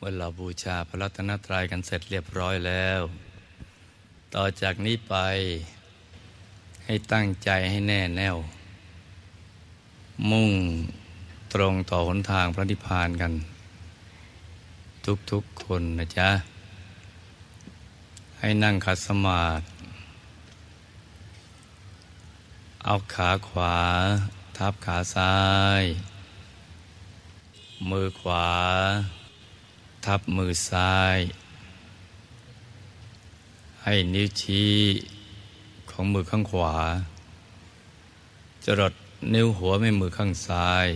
เมื่อเราบูชาพระรัตนตรัยกันเสร็จเรียบร้อยแล้ว ต่อจากนี้ไป ให้ตั้งใจให้แน่แน่ว มุ่งตรงต่อหนทางพระนิพพานกัน ทุกๆคนนะจ๊ะ ให้นั่งขัดสมาธิเอาขาขวา ทับขาซ้าย มือขวา ทับมือซ้าย ให้นิ้วชี้ของมือข้างขวา จรดนิ้วหัวไม่มือข้างซ้าย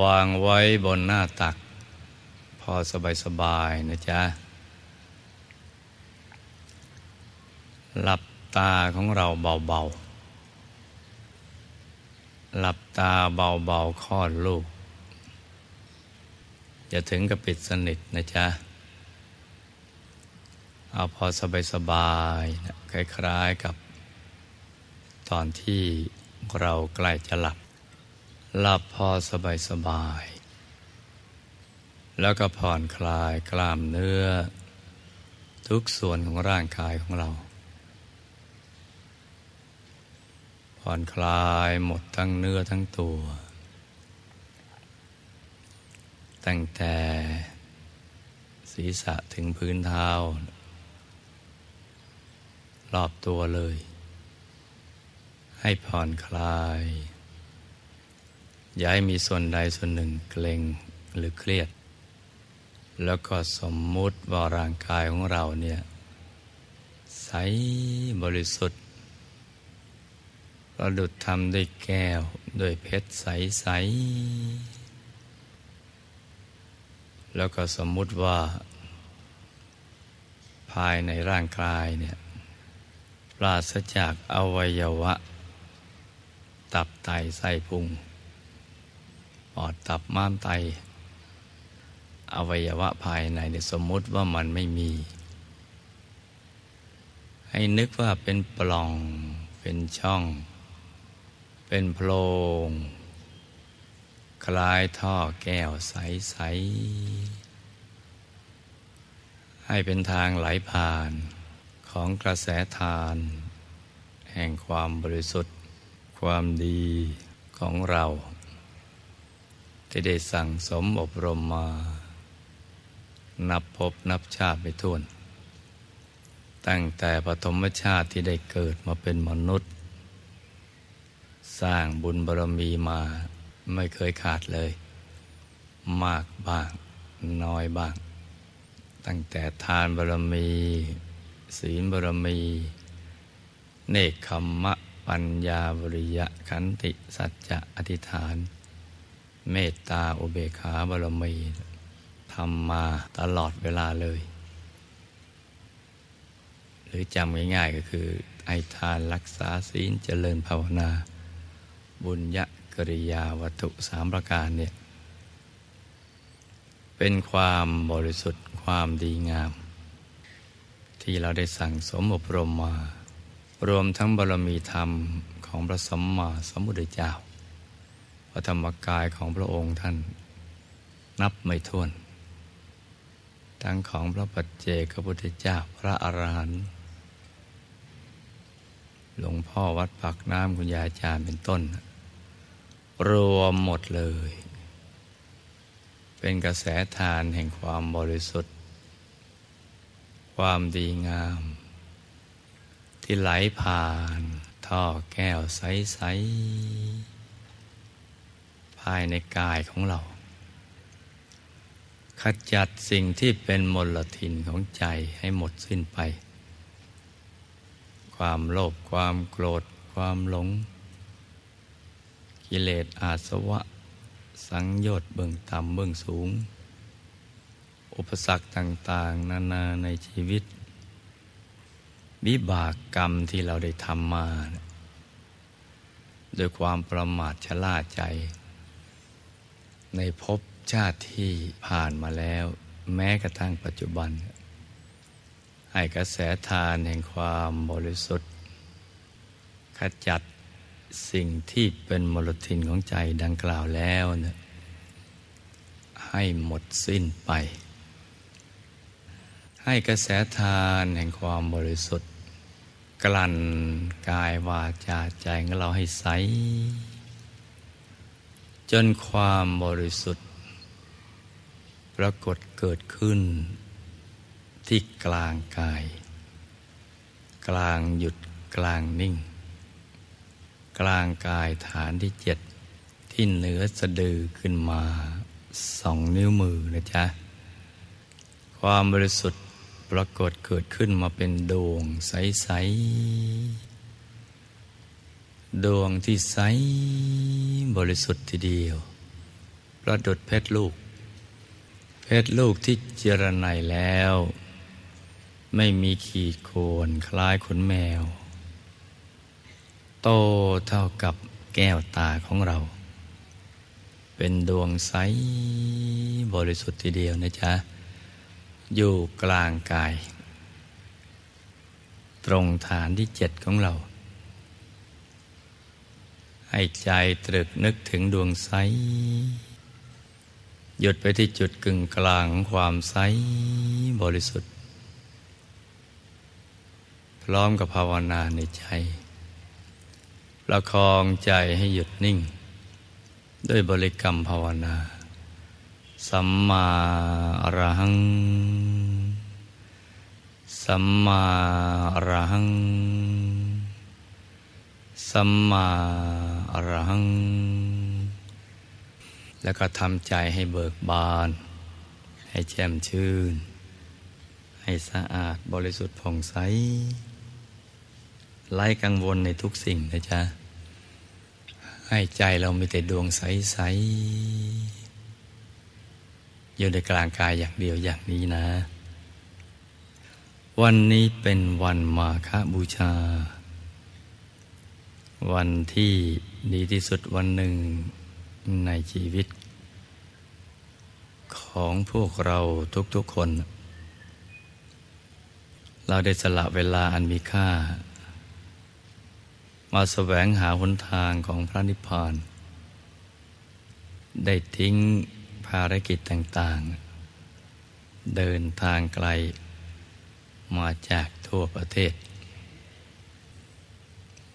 วางไว้บนหน้าตัก พอสบายๆนะจ๊ะ หลับตาของเราเบาๆ หลับตาเบาๆคลอดลูก จะถึงกับปิดสนิทนะจ๊ะ เอาพอสบายๆนะคล้ายๆกับ ตอนที่เราใกล้จะหลับ หลับพอสบายๆแล้วก็ผ่อนคลายกล้ามเนื้อ ทุกส่วนของร่างกายของเรา ผ่อนคลายหมดทั้งเนื้อทั้งตัว ตั้งแต่ศีรษะถึงพื้นเท้า รอบตัวเลย ให้ผ่อนคลายย่าให้มีส่วนใดส่วนหนึ่งเกร็งหรือเครียด แล้วก็สมมุติว่าร่างกายของเราเนี่ยใสบริสุทธิ์ประดุดทำด้วยแก้วด้วยเพชรใสๆ แล้วก็สมมุติว่า ภายในร่างกายเนี่ยปราศจากอวัยวะ ตับไตไส้พุงปอดตับม้ามไต อวัยวะภายในเนี่ยสมมุติว่ามันไม่มี ให้นึกว่าเป็นปล่อง เป็นช่อง เป็นโพรง คล้ายท่อแก้วใส ๆ ให้เป็นทางไหลผ่านของกระแสทาน แห่งความบริสุทธิ์ ความดีของเรา ที่ได้สั่งสมอบรมมา นับพบนับชาติไปทุนตั้งแต่ปฐมชาติที่ได้เกิดมาเป็นมนุษย์ สร้างบุญบารมีมา ไม่เคยขาดเลย มากบ้าง น้อยบ้าง ตั้งแต่ทานบารมี ศีลบารมี เนคขมมะ ปัญญาบริยะขันติ สัจจะอธิษฐาน เมตตาอุเบกขาบารมีทำมาตลอดเวลาเลย หรือจำง่ายๆก็คือไอทานรักษาศีลเจริญภาวนา บุญยะ กริยาวัตถุสามประการเนี่ยเป็นความบริสุทธิ์ความดีงาม ที่เราได้สั่งสมอบรมมา รวมทั้งบารมีธรรมของพระสัมมาสัมพุทธเจ้าพระธรรมกายของพระองค์ท่านนับไม่ถ้วน ทั้งของพระปัจเจกพุทธเจ้าพระอรหันต์หลวงพ่อวัดปากน้ำคุณยายอาจารย์เป็นต้น รวมหมดเลย เป็นกระแสทานแห่งความบริสุทธิ์ ความดีงาม ที่ไหลผ่านท่อแก้วใส ๆ ภายในกายของเรา ขจัดสิ่งที่เป็นมลทินของใจให้หมดสิ้นไป ความโลภความโกรธความหลง กิเลสอาสวะ สังโยชน์เบื้องต่ำเบื้องสูง อุปสรรคต่างๆ นานาในชีวิต วิบากกรรมที่เราได้ทำมาโดยความประมาทชะล่าใจ ในภพชาติที่ผ่านมาแล้ว แม้กระทั่งปัจจุบัน ให้กระแสทานแห่งความบริสุทธิ์ขจัด สิ่งที่เป็นมลทินของใจดังกล่าวแล้วนะให้หมดสิ้นไป ให้กระแสทานแห่งความบริสุทธิ์ กลั่นกายวาจาใจของเราให้ใส จนความบริสุทธิ์ ปรากฏเกิดขึ้น ที่กลางกาย กลางหยุดกลางนิ่ง กลางกายฐานที่เจ็ดที่เหนือสะดือขึ้นมาสองนิ้วมือนะจ๊ะ ความบริสุทธิ์ปรากฏเกิดขึ้นมาเป็นดวงใส ๆ ดวงที่ใสบริสุทธิ์ทีเดียว ประดุดเพชรลูก เพชรลูกที่เจรไนแล้ว ไม่มีขีดโคนคล้ายขนแมว โตเท่ากับแก้วตาของเรา เป็นดวงใสบริสุทธิ์ทีเดียวนะจ๊ะ อยู่กลางกาย ตรงฐานที่เจ็ดของเรา ให้ใจตรึกนึกถึงดวงใส หยุดไปที่จุดกึ่งกลางของความใสบริสุทธิ์ พร้อมกับภาวนาในใจ ประคองใจให้หยุดนิ่ง ด้วยบริกรรมภาวนา สัมมาอรหัง สัมมาอรหัง สัมมาอรหัง แล้วก็ทำใจให้เบิกบาน ให้แจ่มชื่น ให้สะอาดบริสุทธิ์ผ่องใส ไร้กังวลในทุกสิ่งนะจ๊ะ ให้ใจเรามีแต่ดวงใส ๆ อยู่ในกลางกายอย่างเดียวอย่างนี้นะ วันนี้เป็นวันมาฆบูชา วันที่ดีที่สุดวันหนึ่งในชีวิต ของพวกเราทุกๆคน เราได้สละเวลาอันมีค่า มาแสวงหาหนทางของพระนิพพาน ได้ทิ้งภารกิจต่างๆ เดินทางไกล มาจากทั่วประเทศ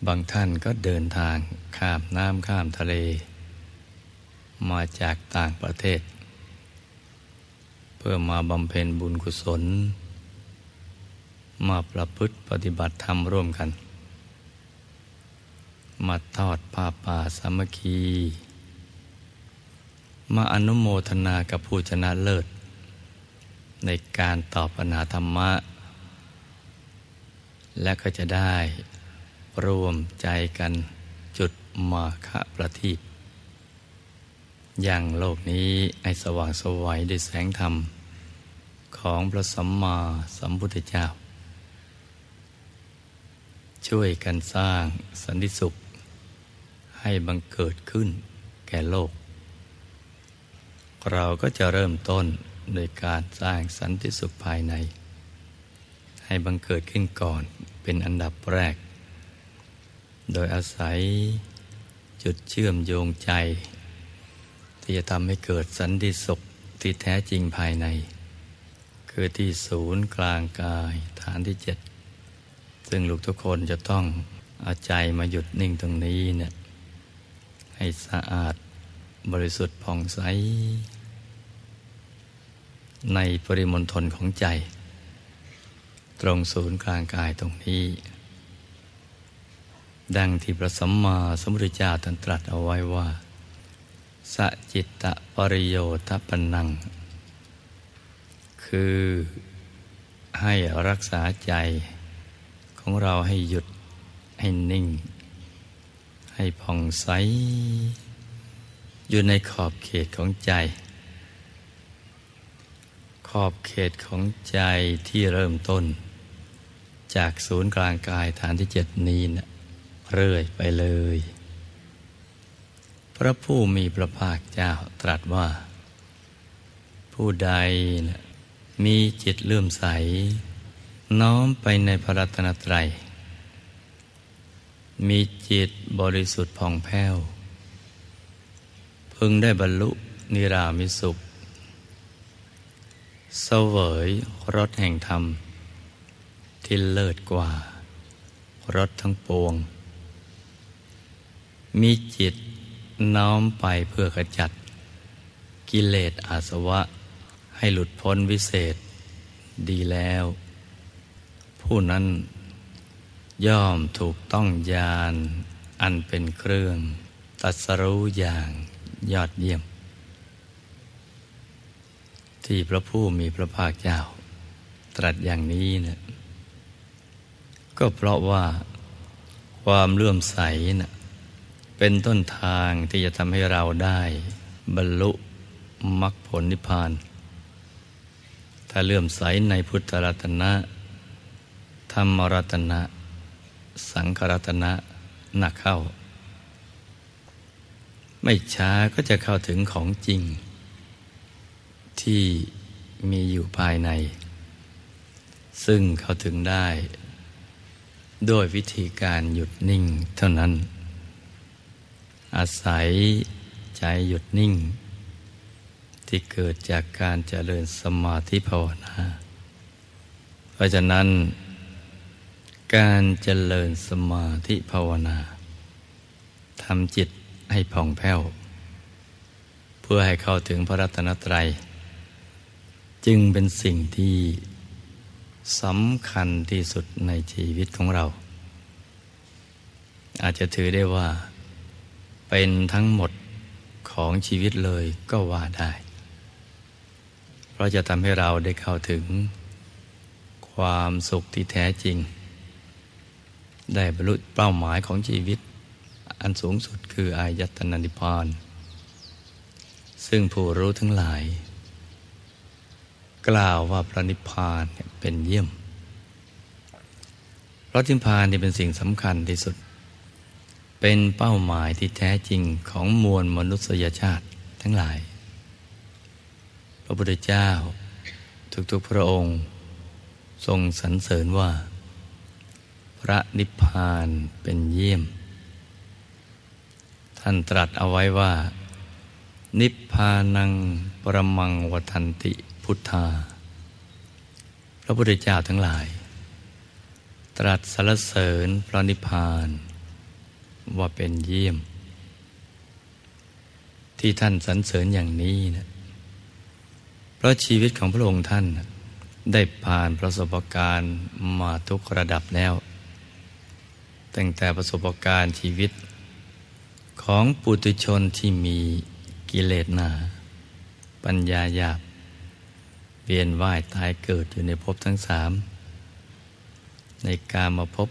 บางท่านก็เดินทางข้ามน้ำข้ามทะเล มาจากต่างประเทศ เพื่อมาบำเพ็ญบุญกุศล มาประพฤติปฏิบัติธรรมร่วมกัน มาทอดผ้าป่าสามัคคี มาอนุโมทนากับผู้ชนะเลิศ ในการตอบปัญหาธรรมะ และก็จะได้รวมใจกันจุดมาคะประทีปอย่างโลกนี้ให้สว่างสวัยด้วยแสงธรรม ของพระสัมมาสัมพุทธเจ้า ช่วยกันสร้างสันติสุข ให้บังเกิดขึ้นแก่โลก เราก็จะเริ่มต้นโดยการสร้างสันติสุขภายใน ให้บังเกิดขึ้นก่อนเป็นอันดับแรก โดยอาศัยจุดเชื่อมโยงใจ ที่จะทำให้เกิดสันติสุขที่แท้จริงภายใน คือที่ศูนย์กลางกายฐานที่เจ็ดซึ่งลูกทุกคนจะต้องเอาใจมาหยุดนิ่งตรงนี้เนี่ย ให้สะอาดบริสุทธิ์ผ่องใส ในปริมณฑลของใจ ตรงศูนย์กลางกายตรงนี้ ดังที่พระสัมมาสัมพุทธเจ้าตรัสเอาไว้ว่า สจิตตปริโยทปนัง คือให้รักษาใจของเราให้หยุดให้นิ่ง ให้ผ่องใส อยู่ในขอบเขตของใจ ขอบเขตของใจที่เริ่มต้น จากศูนย์กลางกายฐานที่เจ็ดนี้นะเรื่อยไปเลย พระผู้มีพระภาคเจ้าตรัสว่า ผู้ใดนะมีจิตเลื่อมใส น้อมไปในพระรัตนตรัย มีจิตบริสุทธิ์ผ่องแผ้ว พึงได้บรรลุนิรามิสุขเสวยรสแห่งธรรม ที่เลิศกว่า รสทั้งปวง มีจิตน้อมไปเพื่อขจัด กิเลสอาสวะให้หลุดพ้นวิเศษดีแล้ว ผู้นั้น ย่อมถูกต้องญาณอันเป็นเครื่อง ตัสรู้อย่างยอดเยี่ยม ที่พระผู้มีพระภาคเจ้า ตรัสอย่างนี้นะก็เพราะว่าความเลื่อมใสนะ่ะเป็นต้นทางที่จะทำให้เราได้ บรรลุมรรคผลนิพพาน ถ้าเลื่อมใสในพุทธรัตนะ ธรรมรัตนะ สังฆรัตนะหนักเข้า ไม่ช้าก็จะเข้าถึงของจริง ที่มีอยู่ภายใน ซึ่งเข้าถึงได้ ด้วยวิธีการหยุดนิ่งเท่านั้น อาศัยใจหยุดนิ่ง ที่เกิดจากการเจริญสมาธิภาวนา เพราะฉะนั้น การเจริญสมาธิภาวนาทำจิตให้ผ่องแผ้ว เพื่อให้เข้าถึงพระรัตนตรัย จึงเป็นสิ่งที่สำคัญที่สุดในชีวิตของเรา อาจจะถือได้ว่า เป็นทั้งหมดของชีวิตเลยก็ว่าได้ เพราะจะทำให้เราได้เข้าถึงความสุขที่แท้จริง ได้บรรลุเป้าหมายของชีวิต อันสูงสุดคืออายตนะนิพพาน ซึ่งผู้รู้ทั้งหลาย กล่าวว่าพระนิพพานเป็นเยี่ยมเพราะนิพพานนี่เป็นสิ่งสำคัญที่สุด เป็นเป้าหมายที่แท้จริงของมวลมนุษยชาติทั้งหลาย พระพุทธเจ้าทุกๆพระองค์ ทรงสรรเสริญว่า พระนิพพานเป็นเยี่ยม ท่านตรัสเอาไว้ว่า นิพพานังประมังวทันติพุทธา พระพุทธเจ้าทั้งหลาย ตรัสสรรเสริญพระนิพพาน ว่าเป็นเยี่ยม ที่ท่านสรรเสริญอย่างนี้นะเพราะชีวิตของพระองค์ท่านได้ผ่านประสบการณ์มาทุกระดับแล้ว ตั้งแต่ประสบการณ์ชีวิต ของปุถุชนที่มีกิเลสหนา ปัญญาหยาบเวียนว่ายตายเกิดอยู่ในภพทั้งสาม ในกามาภพ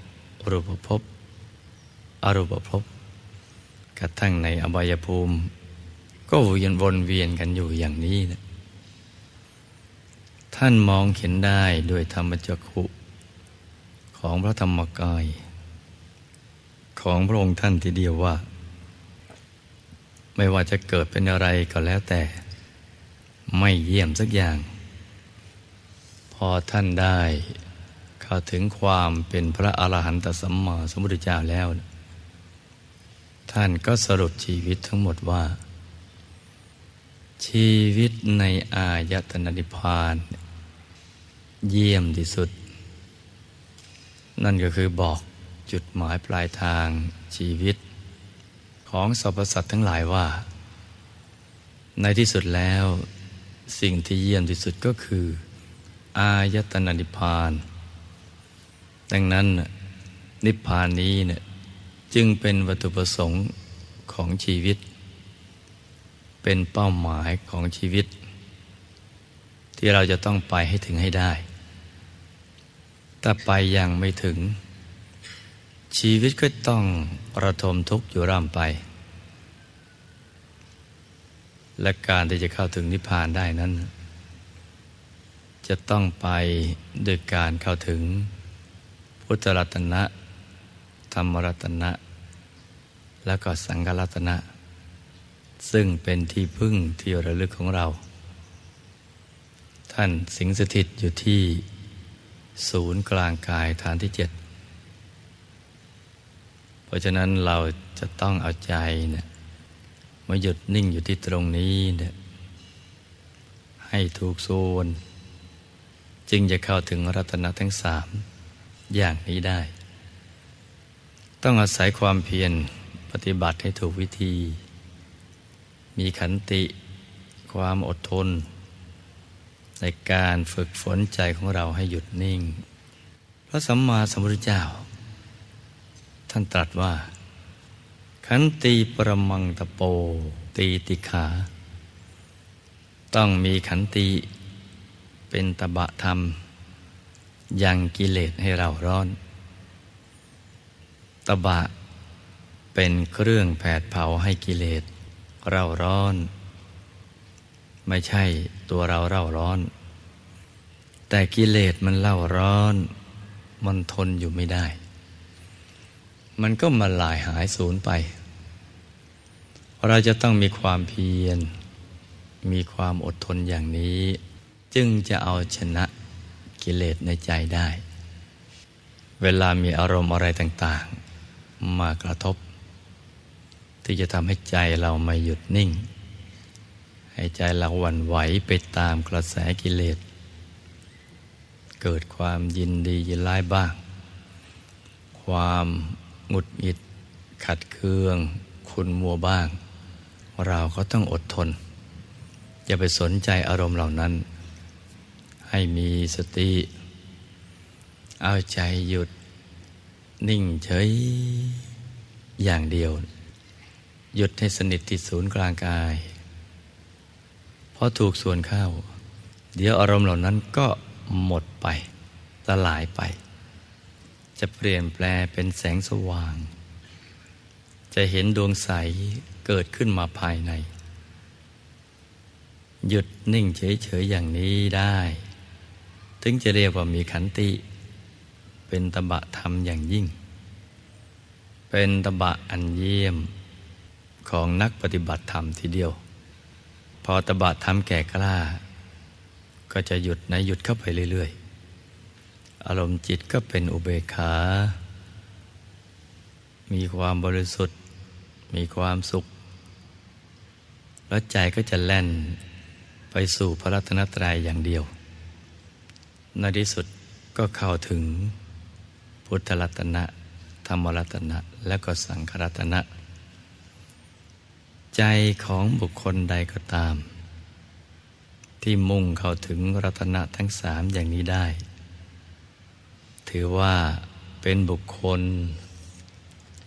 รูปภพอรูปภพกระทั่งในอบายภูมิ ก็วนวนเวียนกันอยู่อย่างนี้นะท่านมองเห็นได้ด้วยธรรมจักขุของพระธรรมกาย ของพระองค์ท่านทีเดียวว่า ไม่ว่าจะเกิดเป็นอะไรก็แล้วแต่ ไม่เยี่ยมสักอย่าง พอท่านได้เข้าถึงความเป็นพระอรหันตสัมมาสัมพุทธเจ้าแล้ว ท่านก็สรุปชีวิตทั้งหมดว่า ชีวิตในอายตนะนิพพานเยี่ยมที่สุด นั่นก็คือบอก จุดหมายปลายทางชีวิต ของสรรพสัตว์ทั้งหลายว่า ในที่สุดแล้วสิ่งที่เยี่ยมที่สุดก็คือ อายตนะนิพพาน ดังนั้นนิพพานนี้เนี่ยจึงเป็นวัตถุประสงค์ของชีวิต เป็นเป้าหมายของชีวิต ที่เราจะต้องไปให้ถึงให้ได้ ถ้าไปยังไม่ถึง ชีวิตก็ต้องระทมทุกข์อยู่ร่ำไป และการที่จะเข้าถึงนิพพานได้นั้น จะต้องไปโดยการเข้าถึง พุทธรัตนะ ธรรมรัตนะ แล้วก็สังฆรัตนะ ซึ่งเป็นที่พึ่งที่ระลึกของเรา ท่านสิงสถิตอยู่ที่ศูนย์กลางกายฐานที่เจ็ด เพราะฉะนั้นเราจะต้องเอาใจเนี่ยมาหยุดนิ่งอยู่ที่ตรงนี้เนี่ยให้ถูกโซนจึงจะเข้าถึงรัตนะทั้งสามอย่างนี้ได้ ต้องอาศัยความเพียรปฏิบัติให้ถูกวิธี มีขันติความอดทน ในการฝึกฝนใจของเราให้หยุดนิ่ง พระสัมมาสัมพุทธเจ้า ท่านตรัสว่า ขันติประมังตะโป ตีติขา ต้องมีขันติเป็นตบะธรรม ยังกิเลสให้เราร้อน ตบะเป็นเครื่องแผดเผาให้กิเลสเราร้อน ไม่ใช่ตัวเราเร่าร้อน แต่กิเลสมันเล่าร้อน มันทนอยู่ไม่ได้ มันก็มาลายหายสูญไป เราจะต้องมีความเพียร มีความอดทนอย่างนี้ จึงจะเอาชนะกิเลสในใจได้ เวลามีอารมณ์อะไรต่างๆ มากระทบ ที่จะทำให้ใจเราไม่หยุดนิ่ง ให้ใจเราหวั่นไหวไปตามกระแสกิเลส เกิดความยินดียินร้ายบ้าง ความ หงุดหงิด ขัดเคือง คุณมัวบ้าง เราก็ต้องอดทน อย่าไปสนใจอารมณ์เหล่านั้น ให้มีสติ เอาใจหยุด นิ่งเฉย อย่างเดียว หยุดให้สนิทที่ศูนย์กลางกายพอถูกส่วนเข้า เดี๋ยวอารมณ์เหล่านั้นก็หมดไปสลายไป จะเปลี่ยนแปลเป็นแสงสว่าง จะเห็นดวงใสเกิดขึ้นมาภายใน หยุดนิ่งเฉยๆอย่างนี้ได้ ถึงจะเรียกว่ามีขันติ เป็นตบะธรรมอย่างยิ่ง เป็นตบะอันเยี่ยมของนักปฏิบัติธรรมทีเดียว พอตบะธรรมแก่กล้า ก็จะหยุดในหยุดเข้าไปเรื่อยๆ อารมณ์จิตก็เป็นอุเบกขา มีความบริสุทธิ์ มีความสุข แล้วใจก็จะแล่นไปสู่พระรัตนตรัยอย่างเดียว ในที่สุดก็เข้าถึงพุทธรัตนะ ธรรมรัตนะ และก็สังขรัตนะ ใจของบุคคลใดก็ตาม ที่มุ่งเข้าถึงรัตนะทั้งสามอย่างนี้ได้ ถือว่าเป็นบุคคล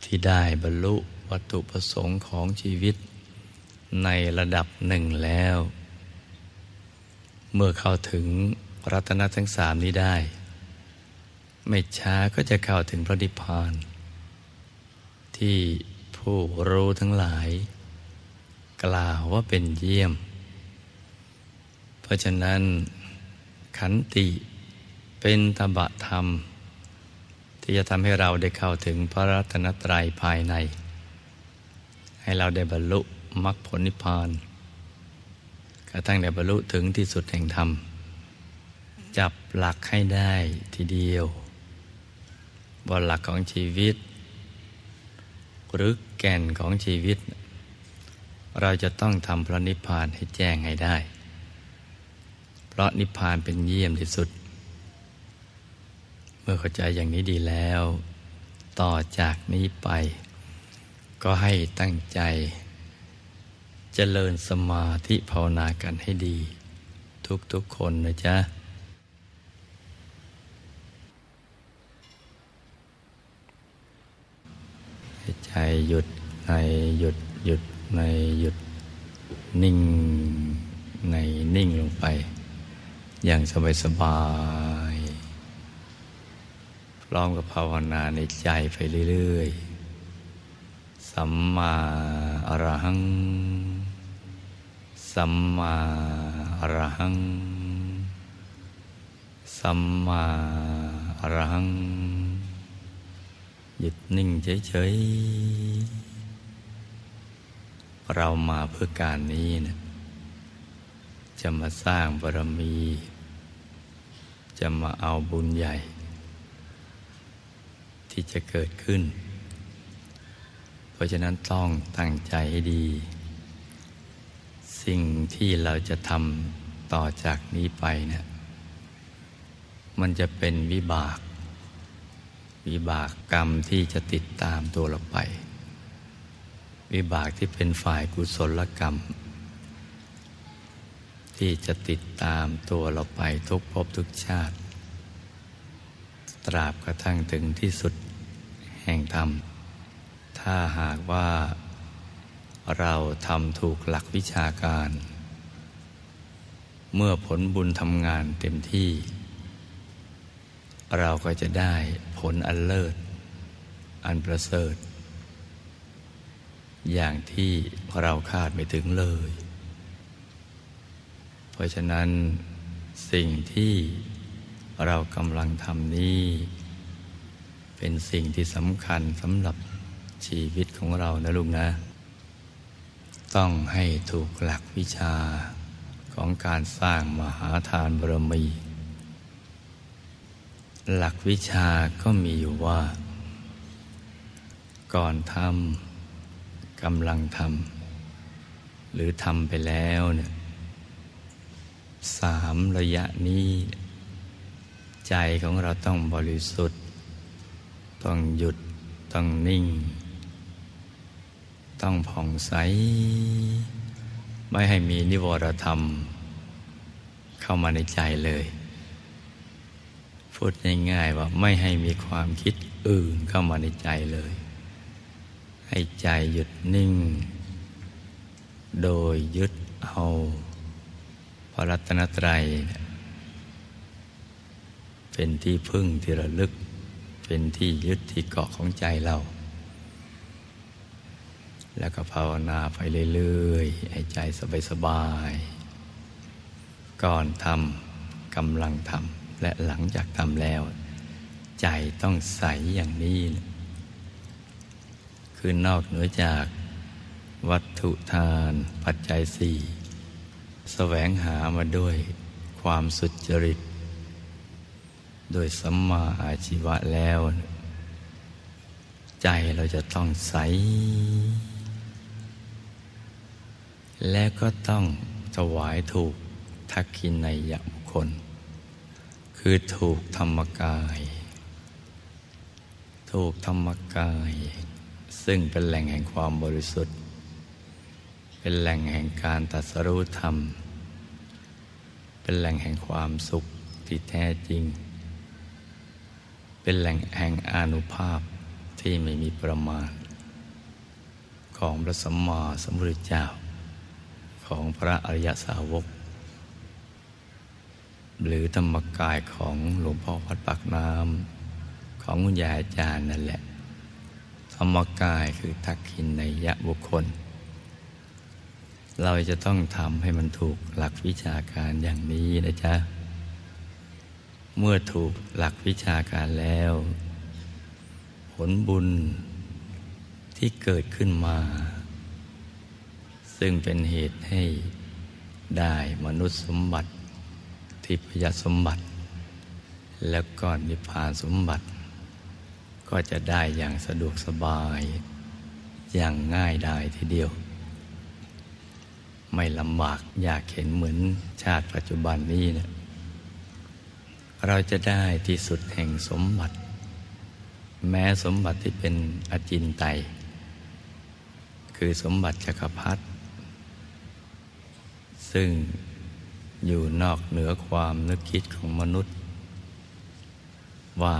ที่ได้บรรลุวัตถุประสงค์ของชีวิต ในระดับหนึ่งแล้ว เมื่อเข้าถึงรัตนทั้งสามนี้ได้ ไม่ช้าก็จะเข้าถึงพระนิพพาน ที่ผู้รู้ทั้งหลาย กล่าวว่าเป็นเยี่ยม เพราะฉะนั้นขันติเป็นตบะธรรม ที่จะทำให้เราได้เข้าถึงพระรัตนตรัยภายใน ให้เราได้บรรลุมรรคผลนิพพานกระทั่งได้บรรลุถึงที่สุดแห่งธรรม จับหลักให้ได้ทีเดียวบนหลักของชีวิต หรือแก่นของชีวิต เราจะต้องทำพระนิพพานให้แจ้งให้ได้ เพราะนิพพานเป็นเยี่ยมที่สุด เมื่อเข้าใจอย่างนี้ดีแล้ว ต่อจากนี้ไป ก็ให้ตั้งใจจเจริญสมาธิภาวนากันให้ดี ทุกๆคนนะจ๊ะใจหยุดในหยุดหยุดในหยุดนิ่งในนิ่งลงไป อย่างสบายสบาย ร้อมกับภาวนาในใจไปเรื่อย ๆ สัมมาอรหัง สัมมาอรหัง สัมมาอรหัง หยุดนิ่งเฉย ๆ เรามาเพื่อการนี้นะจะมาสร้างบารมี จะมาเอาบุญใหญ่ ที่จะเกิดขึ้น เพราะฉะนั้นต้องตั้งใจให้ดี สิ่งที่เราจะทำต่อจากนี้ไปเนะี่ยมันจะเป็นวิบาก วิบากกรรมที่จะติดตามตัวเราไป วิบากที่เป็นฝ่ายกุศลกรรม ที่จะติดตามตัวเราไปทุกภพทุกชาติ ตราบกระทั่งถึงที่สุด แห่งธรรม ถ้าหากว่าเราทำถูกหลักวิชาการ เมื่อผลบุญทำงานเต็มที่ เราก็จะได้ผลอันเลิศ อันประเสริฐ อย่างที่เราคาดไม่ถึงเลย เพราะฉะนั้นสิ่งที่เรากำลังทำนี้ เป็นสิ่งที่สำคัญสำหรับชีวิตของเรานะลุงนะ ต้องให้ถูกหลักวิชาของการสร้างมหาทานบารมี หลักวิชาก็มีอยู่ว่า ก่อนทำกำลังทำหรือทำไปแล้วเนี่ยสามระยะนี้ ใจของเราต้องบริสุทธิ์ ต้องหยุดต้องนิ่ง ต้องผ่องใส ไม่ให้มีนิวรธรรม เข้ามาในใจเลย พูดง่ายๆว่าไม่ให้มีความคิดอื่นเข้ามาในใจเลย ให้ใจหยุดนิ่ง โดยยึดเอาพระรัตนตรัย เป็นที่พึ่งที่ระลึก เป็นที่ยึดที่เกาะของใจเรา แล้วก็ภาวนาไปเรื่อยๆให้ใจสบายๆ ก่อนทำกำลังทำและหลังจากทำแล้ว ใจต้องใสอย่างนี้ คือนอกเหนือจากวัตถุทานปัจจัยสี่แสวงหามาด้วยความสุจริต โดยสัมมาอาชีวะแล้ว ใจเราจะต้องใส และก็ต้องถวายถูกทักขินในยบุคคล คือถูกธรรมกาย ถูกธรรมกาย ซึ่งเป็นแหล่งแห่งความบริสุทธิ์ เป็นแหล่งแห่งการตัดสรู้ธรรม เป็นแหล่งแห่งความสุขที่แท้จริง เป็นแหล่งแห่งอนุภาพที่ไม่มีประมาณ ของพระสัมมาสัมพุทธเจ้า ของพระอริยสาวก หรือธรรมกายของหลวงพ่อวัดปากน้ำของคุณยายอาจารย์นั่นแหละ ธรรมกายคือทักขินในยะบุคคล เราจะต้องทำให้มันถูกหลักวิชาการอย่างนี้นะจ๊ะ เมื่อถูกหลักวิชาการแล้ว ผลบุญที่เกิดขึ้นมา ซึ่งเป็นเหตุให้ได้มนุษย์สมบัติ ทิพยสมบัติ แล้วก็นิพพานสมบัติ ก็จะได้อย่างสะดวกสบาย อย่างง่ายดายทีเดียว ไม่ลำบากยากเข็นเหมือนชาติปัจจุบันนี้นะ เราจะได้ที่สุดแห่งสมบัติ แม้สมบัติที่เป็นอจินไตย คือสมบัติจักรพรรดิซึ่งอยู่นอกเหนือความนึกคิดของมนุษย์ ว่า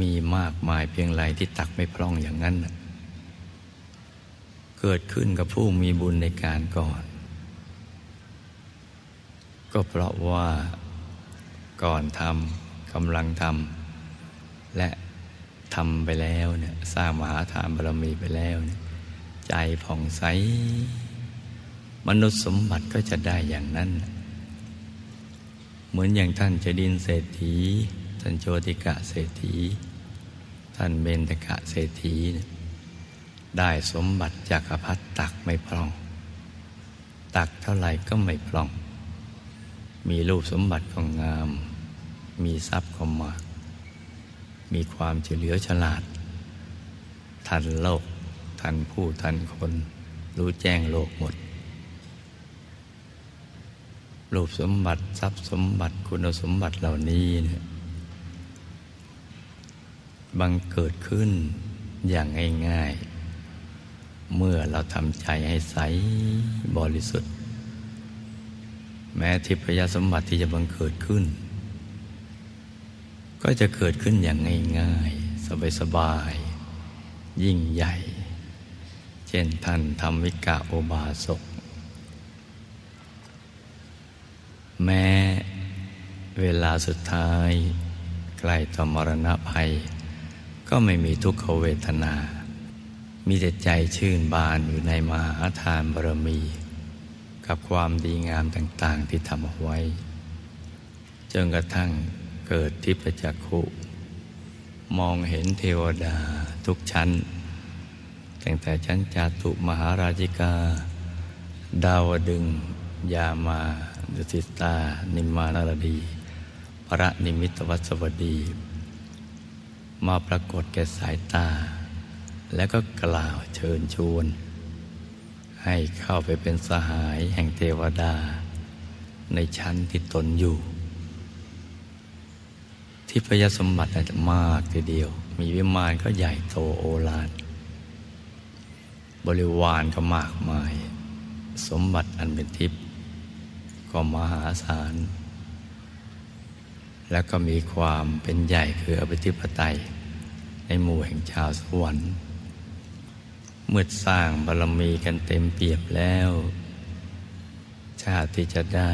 มีมากมายเพียงไรที่ตักไม่พร่องอย่างนั้น เกิดขึ้นกับผู้มีบุญในการก่อน ก็เพราะว่า ก่อนทำกำลังทำและทำไปแล้วเนี่ยสร้างมหาทานบารมีไปแล้วเนี่ยใจผ่องใส มนุษย์สมบัติก็จะได้อย่างนั้น เหมือนอย่างท่านเจดินเศรษฐี ท่านโจติกะเศรษฐี ท่านเบนตกะเศรษฐี ได้สมบัติจากรพัดตักไม่พร่อง ตักเท่าไหร่ก็ไม่พร่อง มีรูปสมบัติของงาม มีทรัพย์ของมาก มีความเฉลียวฉลาด ทันโลก ทันผู้ทันคน รู้แจ้งโลกหมด รูปสมบัติทรัพย์สมบัติคุณสมบัติเหล่านี้เนี่ยบังเกิดขึ้นอย่างง่ายๆ เมื่อเราทำใจให้ใสบริสุทธิ์ แม้ทิพยสมบัติที่จะบังเกิดขึ้น ก็จะเกิดขึ้นอย่างง่ายๆ สบายๆ ยิ่งใหญ่ เช่นท่านธรรมิกะโอบาสก แม้เวลาสุดท้าย ใกล้ต่อมรณะภัย ก็ไม่มีทุกขเวทนา มีแต่ใจชื่นบานอยู่ในมหาทานบารมี กับความดีงามต่างๆที่ทำเอาไว้จนกระทั่ง เกิดทิพจักขุมองเห็นเทวดาทุกชั้น ตั้งแต่ชั้นจาตุมหาราชิกา ดาวดึง ยามาดุสิตา นิมมานารดี พระนิมิตวัสวดี มาปรากฏแก่สายตา แล้วก็กล่าวเชิญชวน ให้เข้าไปเป็นสหายแห่งเทวดา ในชั้นที่ตนอยู่ ที่พยสมบัติจะมากทีเดียว มีวิมานก็ใหญ่โตโอฬารบริวารก็มากมาย สมบัติอันเป็นทิพย์ก็มหาศาล แล้วก็มีความเป็นใหญ่คืออภิธิปไตย ในหมู่แห่งชาวสวรรค์ เมื่อสร้างบารมีกันเต็มเปี่ยมแล้ว ชาติที่จะได้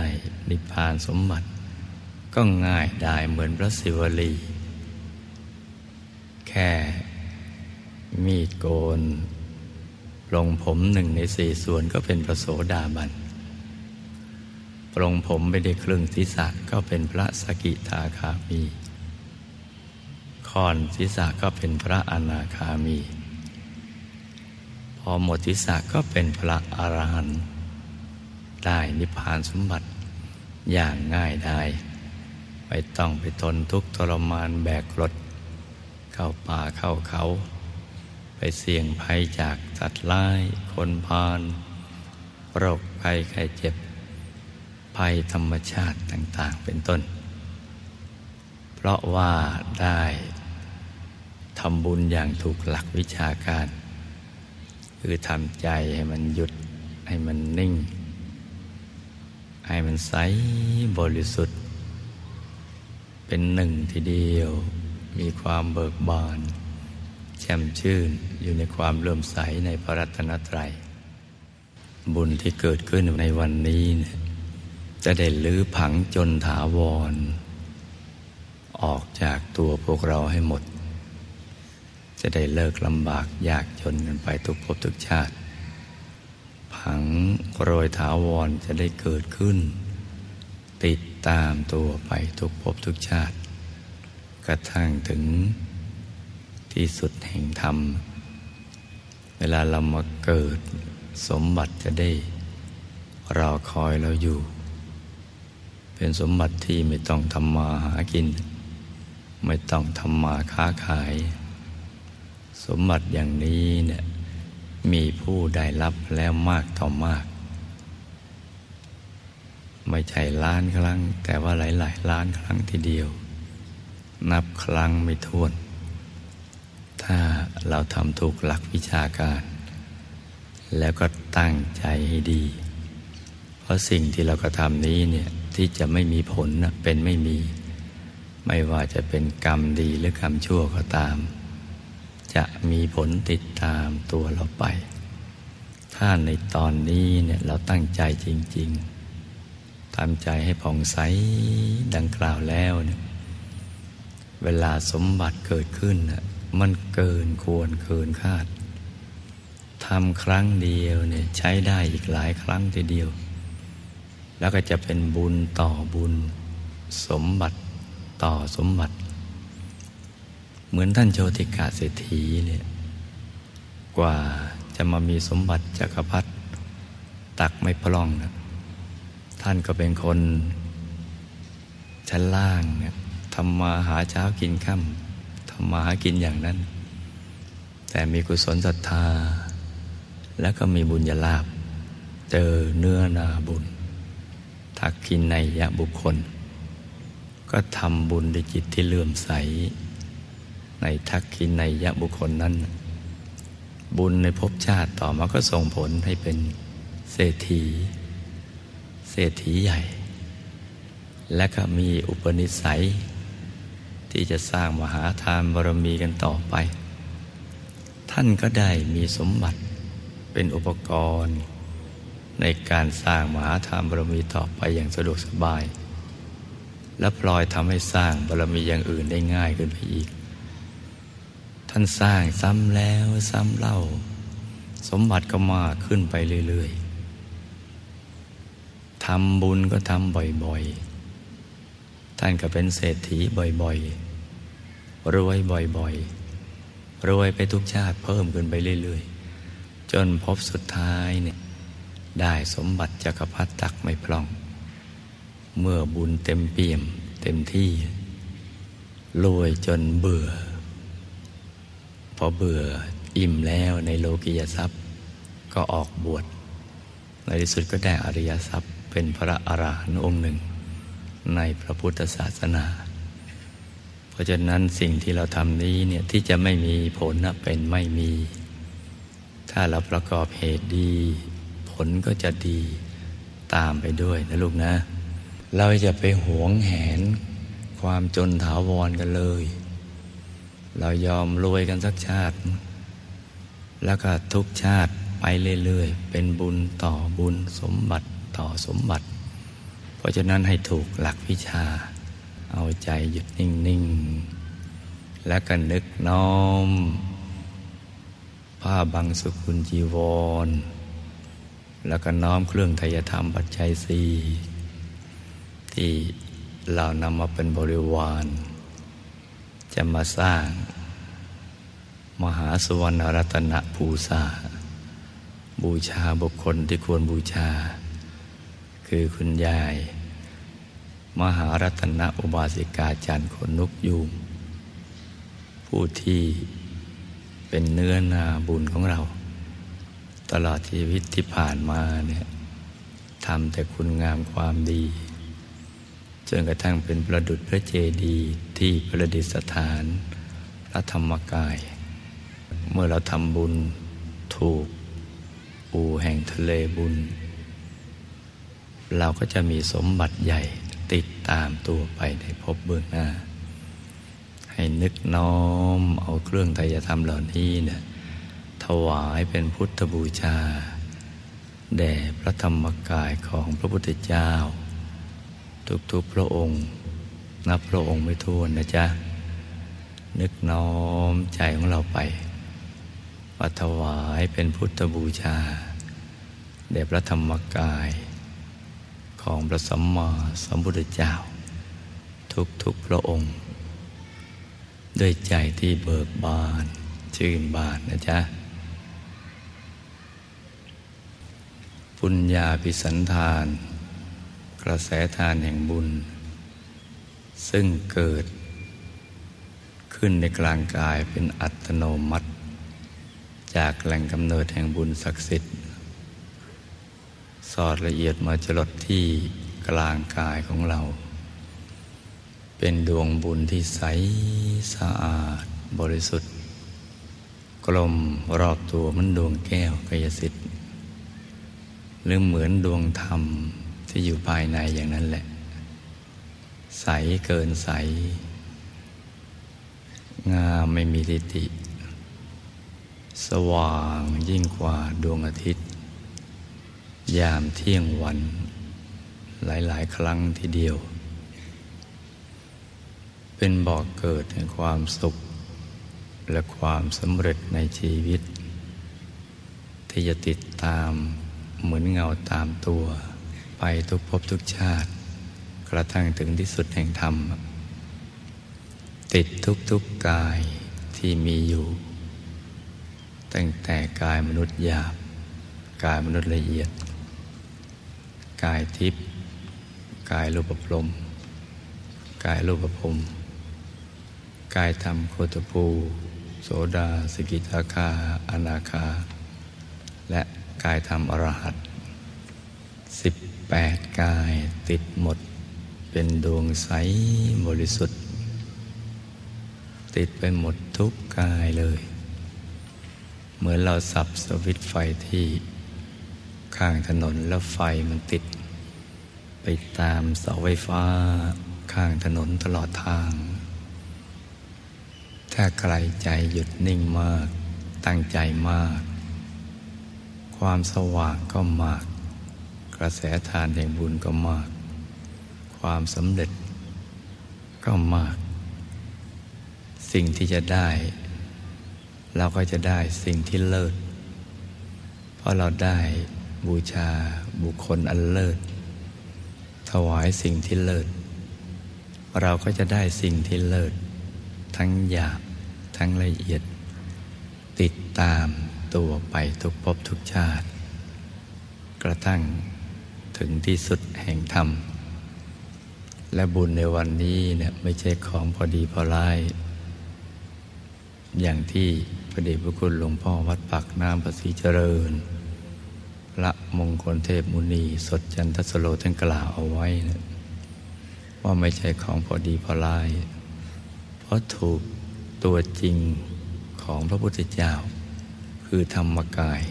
นิพพานสมบัติ ก็ง่ายได้เหมือนพระศิวลี แค่ มีดโกนลงผมหนึ่งในสี่ส่วนก็เป็นพระโสดาบันปรงผมไปได้ครึ่งศีรษะก็เป็นพระสกิทาคามี คอนศีรษะก็เป็นพระอนาคามี พอหมดศีรษะก็เป็นพระอรหันต์ได้นิพพานสมบัติอย่างง่ายได้ ไม่ต้องไปทนทุกข์ทรมานแบกรถเข้าป่าเข้าเขา ไปเสี่ยงภัยจากสัตว์ร้ายคนพาลโรคภัยไข้เจ็บ ภัยธรรมชาติต่างๆ เป็นต้น เพราะว่าได้ทำบุญอย่างถูกหลักวิชาการ คือทำใจให้มันหยุดให้มันนิ่ง ให้มันใสบริสุทธิ์ เป็นหนึ่งทีเดียว มีความเบิกบานแช่มชื่นอยู่ในความเลื่อมใสในพระรัตนตรัย บุญที่เกิดขึ้นในวันนี้จะได้ลื้อผังจนถาวร ออกจากตัวพวกเราให้หมด จะได้เลิกลำบากยากจนกันไปทุกภพทุกชาติ ผังโรยถาวรจะได้เกิดขึ้น ตามตัวไปทุกภพทุกชาติ กระทั่งถึงที่สุดแห่งธรรม เวลาเรามาเกิดสมบัติจะได้รอคอยเราอยู่ เป็นสมบัติที่ไม่ต้องทำมาหากิน ไม่ต้องทำมาค้าขาย สมบัติอย่างนี้เนี่ยมีผู้ได้รับแล้วมากต่อมาก ไม่ใช่ล้านครั้ง แต่ว่าหลาย ๆ ล้านครั้งทีเดียว นับครั้งไม่ถ้วน ถ้าเราทำถูกหลักวิชาการ แล้วก็ตั้งใจให้ดี เพราะสิ่งที่เรากระทำนี้เนี่ยที่จะไม่มีผลเป็นไม่มี ไม่ว่าจะเป็นกรรมดีหรือกรรมชั่วก็ตาม จะมีผลติดตามตัวเราไป ถ้าในตอนนี้เนี่ยเราตั้งใจจริง ๆ ทำใจให้ผ่องใสดังกล่าวแล้วเนี่ยเวลาสมบัติเกิดขึ้น มันเกินควรเกินคาดทำครั้งเดียวเนี่ยใช้ได้อีกหลายครั้งทีเดียว แล้วก็จะเป็นบุญต่อบุญ สมบัติต่อสมบัติ เหมือนท่านโชติกาเศรษฐีเนี่ยกว่าจะมามีสมบัติจักรพรรดิตักไม่พล่องนะ ท่านก็เป็นคนชั้นล่างเนี่ยทำมาหาเช้ากินค่ำทำมาหากินอย่างนั้น แต่มีกุศลศรัทธา แล้วก็มีบุญญาลาภเจอเนื้อนาบุญ ทักขินในยะบุคคล ก็ทำบุญด้วยจิตที่เลื่อมใส ในทักขินในยะบุคคลนั้น บุญในภพชาติต่อมาก็ส่งผลให้เป็นเศรษฐี เศรษฐีใหญ่ และก็มีอุปนิสัย ที่จะสร้างมหาทานบารมีกันต่อไป ท่านก็ได้มีสมบัติเป็นอุปกรณ์ ในการสร้างมหาทานบารมีต่อไปอย่างสะดวกสบาย และพลอยทำให้สร้างบารมีอย่างอื่นได้ง่ายขึ้นไปอีก ท่านสร้างซ้ำแล้วซ้ำเล่า สมบัติก็มากขึ้นไปเรื่อยๆ ทำบุญก็ทำบ่อยๆ ท่านก็เป็นเศรษฐีบ่อยๆ รวยบ่อยๆ รวยไปทุกชาติเพิ่มขึ้นไปเรื่อยๆ จนพบสุดท้ายเนี่ยได้สมบัติจักรพรรดิตักไม่พล่อง เมื่อบุญเต็มเปี่ยมเต็มที่ รวยจนเบื่อ พอเบื่ออิ่มแล้วในโลกิยทรัพย์ ก็ออกบวชในที่สุดก็ได้อริยทรัพย์ เป็นพระอรหันต์องค์หนึ่ง ในพระพุทธศาสนา เพราะฉะนั้นสิ่งที่เราทำนี้เนี่ยที่จะไม่มีผลนะเป็นไม่มี ถ้าเราประกอบเหตุดี ผลก็จะดีตามไปด้วยนะลูกนะ เราจะไปหวงแหนความจนถาวรกันเลย เรายอมรวยกันสักชาติ แล้วก็ทุกชาติไปเรื่อยๆ เป็นบุญต่อบุญสมบัติ ต่อสมบัติ เพราะฉะนั้นให้ถูกหลักวิชา เอาใจหยุดนิ่ง ๆ และก็นึกน้อม ผ้าบังสุกุลจีวร แล้วก็น้อมเครื่องทยธรรมปัจจัยสี่ที่เรานำมาเป็นบริวาร จะมาสร้าง มหาสวรรณรัตนภูษาบูชาบุคคลที่ควรบูชา คือคุณยาย มหารัตนอุบาสิกาจันทร์คนนุกยูงผู้ที่เป็นเนื้อนาบุญของเรา ตลอดชีวิตที่ผ่านมาเนี่ยทำแต่คุณงามความดีจนกระทั่งเป็นประดุจพระเจดีย์ที่ประดิษฐานพระธรรมกาย เมื่อเราทำบุญถูก อู่แห่งทะเลบุญ เราก็จะมีสมบัติใหญ่ติดตามตัวไปในภพเบื้องหน้า ให้นึกน้อมเอาเครื่องไตรธรรมเหล่านี้เนี่ยถวายเป็นพุทธบูชา แด่พระธรรมกายของพระพุทธเจ้า ทุกๆพระองค์นับพระองค์ไม่ท้วนนะจ๊ะ นึกน้อมใจของเราไปว่าถวายเป็นพุทธบูชาแด่พระธรรมกาย ของพระสัมมาสัมพุทธเจ้า ทุกๆพระองค์ ด้วยใจที่เบิกบาน ชื่นบานนะจ๊ะ ปุญญาพิสันธาน กระแสทานแห่งบุญ ซึ่งเกิด ขึ้นในกลางกายเป็นอัตโนมัติ จากแหล่งกำเนิดแห่งบุญศักดิ์สิทธิ์ สอดละเอียดมาจรดที่กลางกายของเรา เป็นดวงบุญที่ใสสะอาดบริสุทธิ์ กลมรอบตัวมันดวงแก้วกายสิทธิ์หรือเหมือนดวงธรรมที่อยู่ภายในอย่างนั้นแหละ ใสเกินใส งามไม่มีทิฏฐิสว่างยิ่งกว่าดวงอาทิตย์ ยามเที่ยงวัน หลายๆ ครั้งทีเดียว เป็นบอกเกิดแห่งความสุข และความสำเร็จในชีวิต ที่จะติดตามเหมือนเงาตามตัว ไปทุกภพทุกชาติ กระทั่งถึงที่สุดแห่งธรรม ติดทุกทุกกายที่มีอยู่ ตั้งแต่กายมนุษย์หยาบกายมนุษย์ละเอียด กายทิพย์กายรูปพรมกายรูปภพกายธรรมโคตภูโสดาสกิทาคา อนาคา และกายธรรมอรหัตสิบแปแปดกายติดหมด เป็นดวงใสบริสุทธิ์ ติดไปหมดทุกกายเลย เหมือนเราสับสวิตไฟที่ ข้างถนนแล้วไฟมันติด ไปตามเสาไฟฟ้า ข้างถนนตลอดทาง ถ้าใครใจหยุดนิ่งมาก ตั้งใจมาก ความสว่างก็มาก กระแสทานแห่งบุญก็มาก ความสำเร็จก็มาก สิ่งที่จะได้ เราก็จะได้สิ่งที่เลิศเพราะเราได้ บูชาบุคคลอันเลิศ ถวายสิ่งที่เลิศ เราก็จะได้สิ่งที่เลิศ ทั้งหยาบทั้งละเอียด ติดตามตัวไปทุกภพทุกชาติ กระทั่งถึงที่สุดแห่งธรรม และบุญในวันนี้เนี่ยไม่ใช่ของพอดีพอไล่อย่างที่พระเดชพระคุณหลวงพ่อวัดปักน้ำประสีเจริญ พระมงคลเทพมุนีสดจันทสโลท่านกล่าวเอาไว้นะว่าไม่ใช่ของพอดีพอไล่เพราะถูกตัวจริงของพระพุทธเจ้า คือธรรมกาย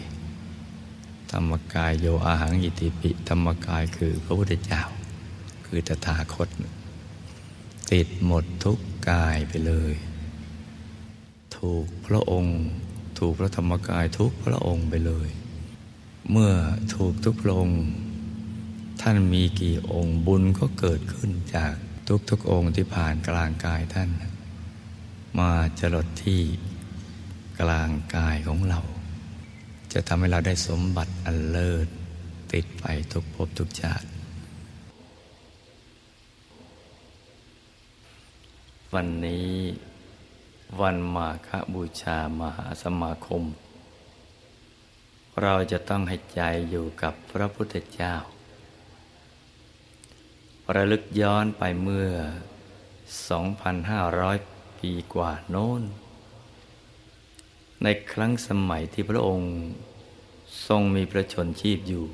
ธรรมกายโยอาหังอิติปิ ธรรมกายคือพระพุทธเจ้า คือตถาคต ติดหมดทุกกายไปเลย ถูกพระองค์ ถูกพระธรรมกายทุกพระองค์ไปเลย เมื่อถูกทุกพระองท่านมีกี่องค์บุญก็เกิดขึ้นจากทุกๆองค์ที่ผ่านกลางกายท่าน มาจรดที่กลางกายของเรา จะทำให้เราได้สมบัติอันเลิศติดไปทุกภพทุกชาติ วันนี้วันมาฆบูชามหาสมาคม เราจะต้องให้ใจอยู่กับพระพุทธเจ้า ระลึกย้อนไปเมื่อ 2,500 ปีกว่าโน้น ในครั้งสมัยที่พระองค์ทรงมีพระชนชีพอยู่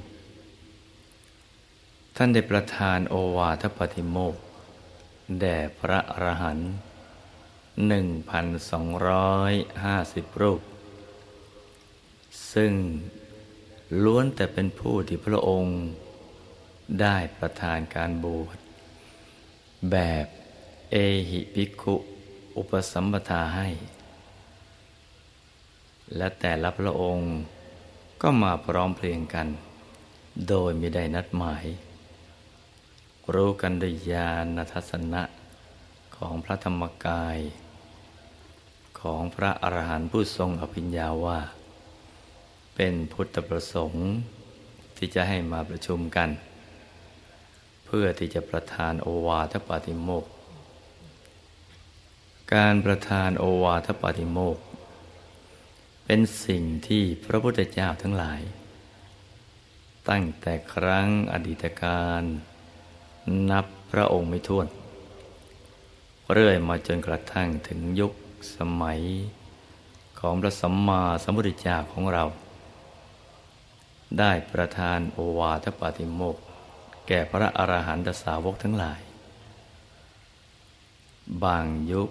ท่านได้ประทานโอวาทปฏิโมกแด่พระอรหันต์หนึ่งพันสองร้อยห้าสิบรูป ซึ่งล้วนแต่เป็นผู้ที่พระองค์ได้ประทานการบวชแบบเอหิภิกขุอุปสัมปทาให้ และแต่ละพระองค์ก็มาพร้อมเพรียงกัน โดยไม่ได้นัดหมาย รู้กันด้วยญาณทัศนะของพระธรรมกาย ของพระอรหันต์ผู้ทรงอภิญญาว่า เป็นพุทธประสงค์ ที่จะให้มาประชุมกัน เพื่อที่จะประทานโอวาทปาติโมก การประทานโอวาทปาติโมก เป็นสิ่งที่พระพุทธเจ้าทั้งหลาย ตั้งแต่ครั้งอดีตการนับพระองค์ไม่ท้วน เรื่อยมาจนกระทั่งถึงยุคสมัยของพระสัมมาสัมพุทธเจ้าของเรา ได้ประทานโอวาทปาติโมกแก่พระอรหันตสาวกทั้งหลาย บางยุค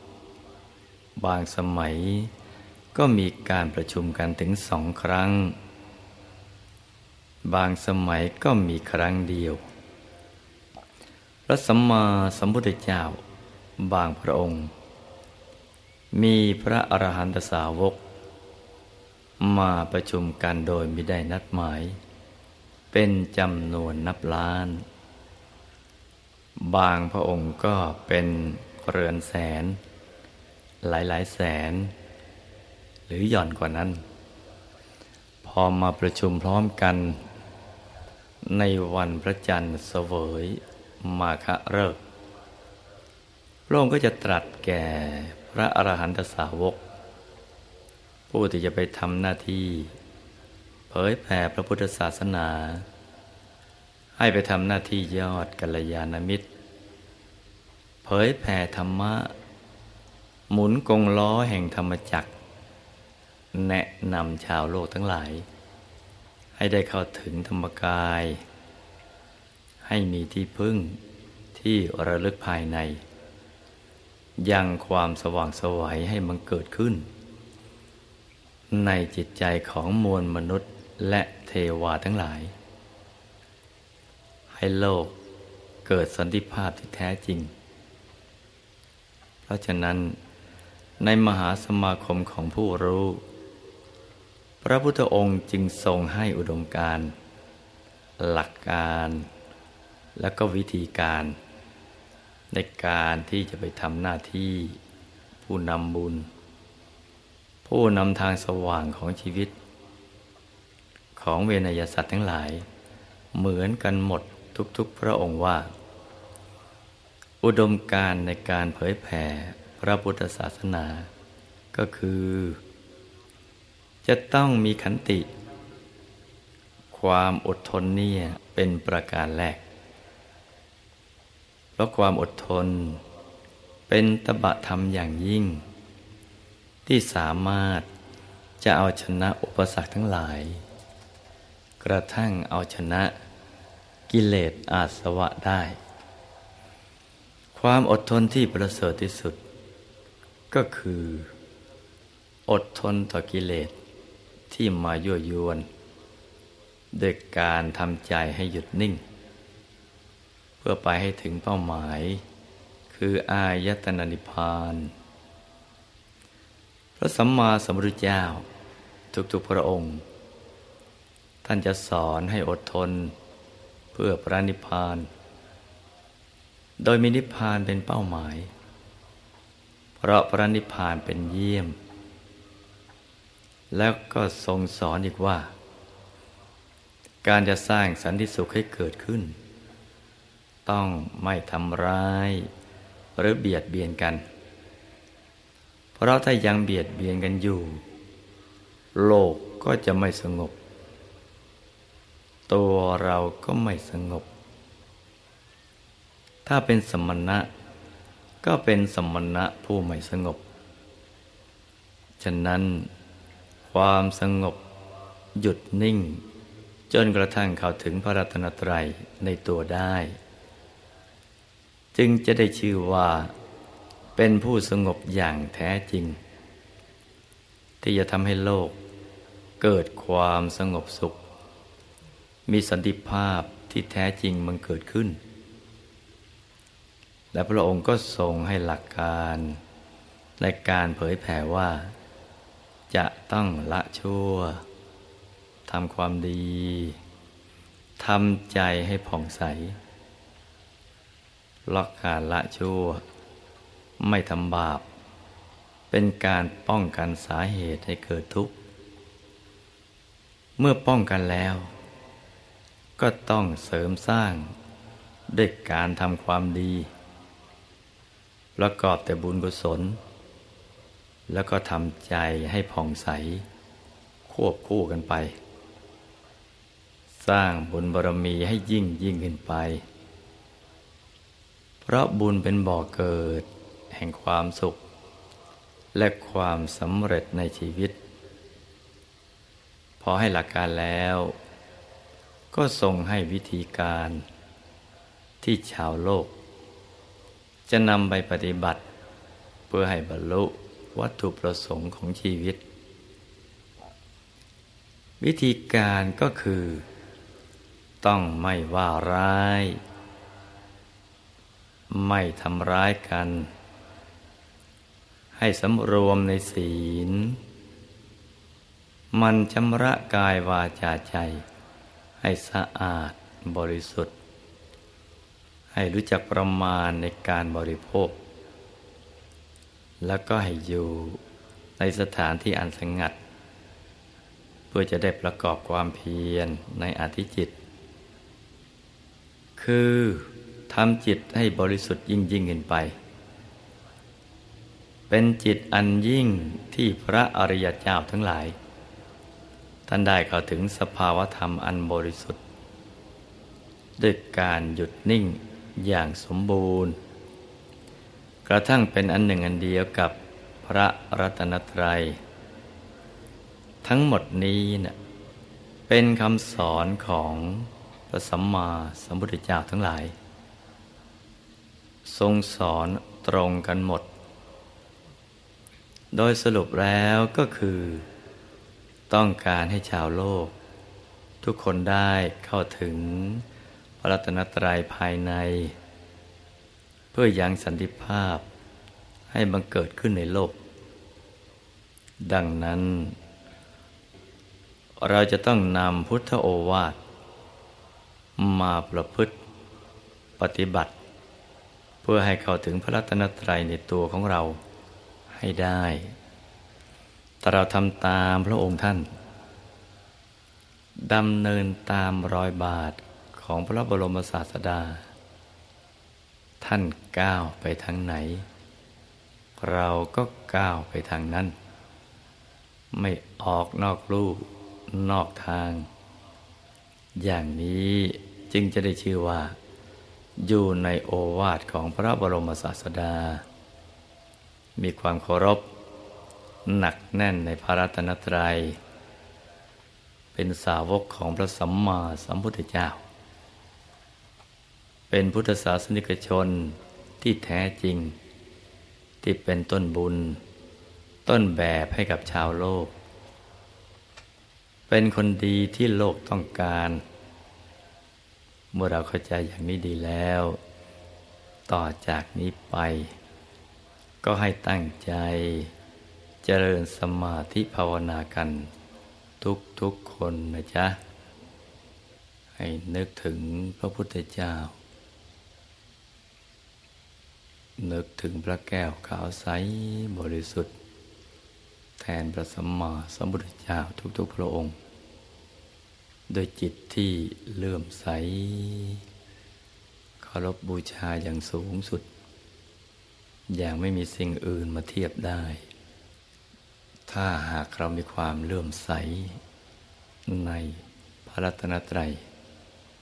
บางสมัย ก็มีการประชุมกันถึงสองครั้ง บางสมัยก็มีครั้งเดียว พระสัมมาสัมพุทธเจ้า บางพระองค์ มีพระอรหันตสาวก มาประชุมกันโดยไม่ได้นัดหมาย เป็นจำนวนนับล้าน บางพระองค์ก็เป็นเรือนแสน หลายหลายแสน หรือหย่อนกว่านั้น พอมาประชุมพร้อมกัน ในวันพระจันทร์เสวยมาคะเริกพระองค์ก็จะตรัสแก่พระอรหันตสาวก ผู้ที่จะไปทำหน้าที่ เผยแผ่พระพุทธศาสนา ให้ไปทำหน้าที่ยอดกัลยาณมิตร เผยแผ่ธรรมะ หมุนกงล้อแห่งธรรมจักร แนะนำชาวโลกทั้งหลาย ให้ได้เข้าถึงธรรมกาย ให้มีที่พึ่งที่ระลึกภายใน ยังความสว่างสวัยให้มันเกิดขึ้น ในจิตใจของมวลมนุษย์และเทวาทั้งหลาย ให้โลกเกิดสันติภาพที่แท้จริง เพราะฉะนั้น ในมหาสมาคมของผู้รู้ พระพุทธองค์จึงทรงให้อุดมการ หลักการ และก็วิธีการ ในการที่จะไปทำหน้าที่ผู้นำบุญ ผู้นำทางสว่างของชีวิต ของเวนยสัตว์ทั้งหลาย เหมือนกันหมดทุกๆพระองค์ว่า อุดมการในการเผยแผ่พระพุทธศาสนา ก็คือ จะต้องมีขันติ ความอดทนเนี่ยเป็นประการแรก เพราะความอดทนเป็นตบะธรรมอย่างยิ่ง ที่สามารถจะเอาชนะอุปสรรคทั้งหลาย กระทั่งเอาชนะกิเลสอาสวะได้ ความอดทนที่ประเสริฐที่สุด ก็คือ อดทนต่อกิเลสที่มายั่วยวนโดยการทำใจให้หยุดนิ่ง เพื่อไปให้ถึงเป้าหมาย คืออายตนะนิพพาน พระสัมมาสัมพุทธเจ้า ทุกๆพระองค์ ท่านจะสอนให้อดทน เพื่อพระนิพพาน โดยมีนิพพานเป็นเป้าหมาย เพราะพระนิพพานเป็นเยี่ยม แล้วก็ทรงสอนอีกว่า การจะสร้างสันติสุขให้เกิดขึ้น ต้องไม่ทำร้าย หรือเบียดเบียนกัน เพราะถ้ายังเบียดเบียนกันอยู่ โลกก็จะไม่สงบ ตัวเราก็ไม่สงบ ถ้าเป็นสมณะ ก็เป็นสมณะผู้ไม่สงบ ฉะนั้น ความสงบหยุดนิ่ง จนกระทั่งเข้าถึงพระรัตนตรัยในตัวได้ จึงจะได้ชื่อว่า เป็นผู้สงบอย่างแท้จริง ที่จะทำให้โลก เกิดความสงบสุข มีสันติภาพที่แท้จริงมันเกิดขึ้น และพระองค์ก็ทรงให้หลักการในการเผยแผ่ว่า จะต้องละชั่วทำความดีทำใจให้ผ่องใสล็อกการละชั่ว ไม่ทำบาป เป็นการป้องกันสาเหตุให้เกิดทุกข์ เมื่อป้องกันแล้ว ก็ต้องเสริมสร้างด้วยการทำความดี ประกอบแต่บุญกุศล แล้วก็ทำใจให้ผ่องใส ควบคู่กันไป สร้างบุญบารมีให้ยิ่งยิ่งขึ้นไป เพราะบุญเป็นบ่อเกิด แห่งความสุข และความสำเร็จในชีวิต พอให้หลักการแล้ว ก็ทรงให้วิธีการ ที่ชาวโลก จะนำไปปฏิบัติ เพื่อให้บรรลุวัตถุประสงค์ของชีวิต วิธีการก็คือ ต้องไม่ว่าร้ายไม่ทำร้ายกัน ให้สำรวมในศีล มันชำระกายวาจาใจ ให้สะอาดบริสุทธิ์ ให้รู้จักประมาณในการบริโภค แล้วก็ให้อยู่ในสถานที่อันสงัด เพื่อจะได้ประกอบความเพียรในอธิจิต คือทำจิตให้บริสุทธิ์ยิ่งยิ่งขึ้นไป เป็นจิตอันยิ่งที่พระอริยเจ้าทั้งหลาย ท่านได้เข้าถึงสภาวธรรมอันบริสุทธิ์ ด้วยการหยุดนิ่งอย่างสมบูรณ์ กระทั่งเป็นอันหนึ่งอันเดียวกับพระรัตนตรัย ทั้งหมดนี้นะ่เป็นคำสอนของพระสัมมาสัมพุทธเจ้าทั้งหลาย ทรงสอนตรงกันหมด โดยสรุปแล้วก็คือ ต้องการให้ชาวโลก ทุกคนได้เข้าถึงพระรัตนตรัยภายใน เพื่อยังสันติภาพให้บังเกิดขึ้นในโลก ดังนั้น เราจะต้องนำพุทธโอวาทมาประพฤติปฏิบัติ เพื่อให้เข้าถึงพระรัตนตรัยในตัวของเรา ให้ได้แต่เราทำตามพระองค์ท่านดำเนินตามรอยบาทของพระบรมศาสดา ท่านก้าวไปทางไหน เราก็ก้าวไปทางนั้น ไม่ออกนอกลู่นอกทาง อย่างนี้จึงจะได้ชื่อว่า อยู่ในโอวาทของพระบรมศาสดา มีความเคารพ หนักแน่นในพระรัตนตรัย เป็นสาวกของพระสัมมาสัมพุทธเจ้า เป็นพุทธศาสนิกชนที่แท้จริง ที่เป็นต้นบุญ ต้นแบบให้กับชาวโลก เป็นคนดีที่โลกต้องการ เมื่อเราเข้าใจอย่างนี้ดีแล้ว ต่อจากนี้ไป ก็ให้ตั้งใจ เจริญสมาธิภาวนากัน ทุกทุกคนนะจ๊ะ ให้นึกถึงพระพุทธเจ้า นึกถึงพระแก้วขาวใสบริสุทธิ์ แทนพระสัมมาสัมพุทธเจ้าทุกๆพระองค์ โดยจิตที่เลื่อมใสเคารพบบูชาอย่างสูงสุด อย่างไม่มีสิ่งอื่นมาเทียบได้ ถ้าหากเรามีความเลื่อมใส ในพระรัตนตรัย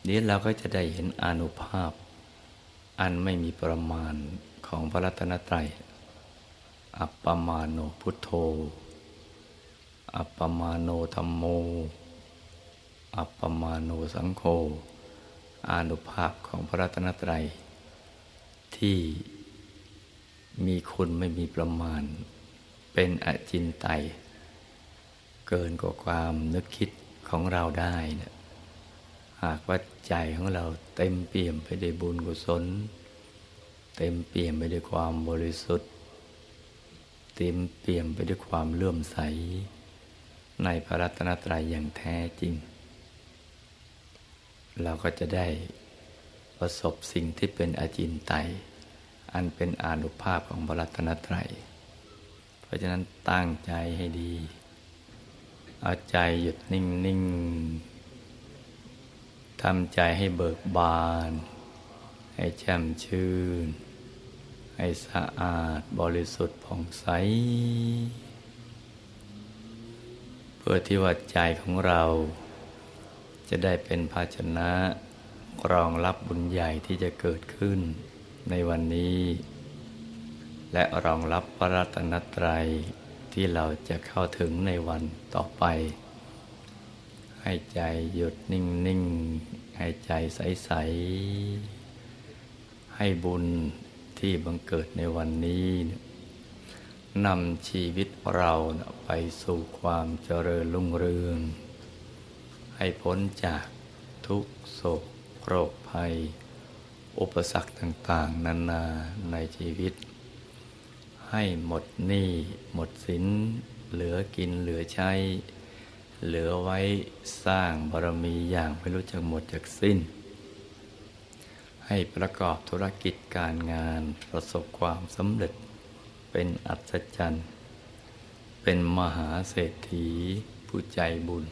นี้เราก็จะได้เห็นอนุภาพ อันไม่มีประมาณของพระรัตนตรัย อัปปมาโนพุทโธ อัปปมาโนธรรมโม อัปปมาโนสังโฆอนุภาพของพระรัตนตรัย ที่ มีคุณไม่มีประมาณ เป็นอจินไตยเกินกว่าความนึกคิดของเราได้นะหากว่าใจของเราเต็มเปี่ยมไปด้วยบุญกุศล เต็มเปี่ยมไปด้วยความบริสุทธิ์ เต็มเปี่ยมไปด้วยความเลื่อมใส ในพระรัตนตรัยอย่างแท้จริง เราก็จะได้ประสบสิ่งที่เป็นอจินไตย อันเป็นอนุภาพของพระรัตนตรัย เพราะฉะนั้นตั้งใจให้ดี เอาใจหยุดนิ่งนิ่งทำใจให้เบิกบาน ให้แช่มชื่น ให้สะอาดบริสุทธิ์ผ่องใส เพื่อที่ว่าใจของเรา จะได้เป็นภาชนะรองรับบุญใหญ่ที่จะเกิดขึ้น ในวันนี้ และรองรับพระรัตนตรัยที่เราจะเข้าถึงในวันต่อไป ให้ใจหยุดนิ่ง ๆ ให้ใจใส ๆ ให้บุญที่บังเกิดในวันนี้นำชีวิตเราไปสู่ความเจริญรุ่งเรือง ให้พ้นจากทุกโศกโรคภัย อุปสรรคต่างๆ นานาในชีวิต ให้หมดหนี้หมดสินเหลือกินเหลือใช้ เหลือไว้สร้างบารมีอย่างไม่รู้จักหมดจากสิ้น ให้ประกอบธุรกิจการงานประสบความสำเร็จ เป็นอัศจรรย์ เป็นมหาเศรษฐีผู้ใจบุญ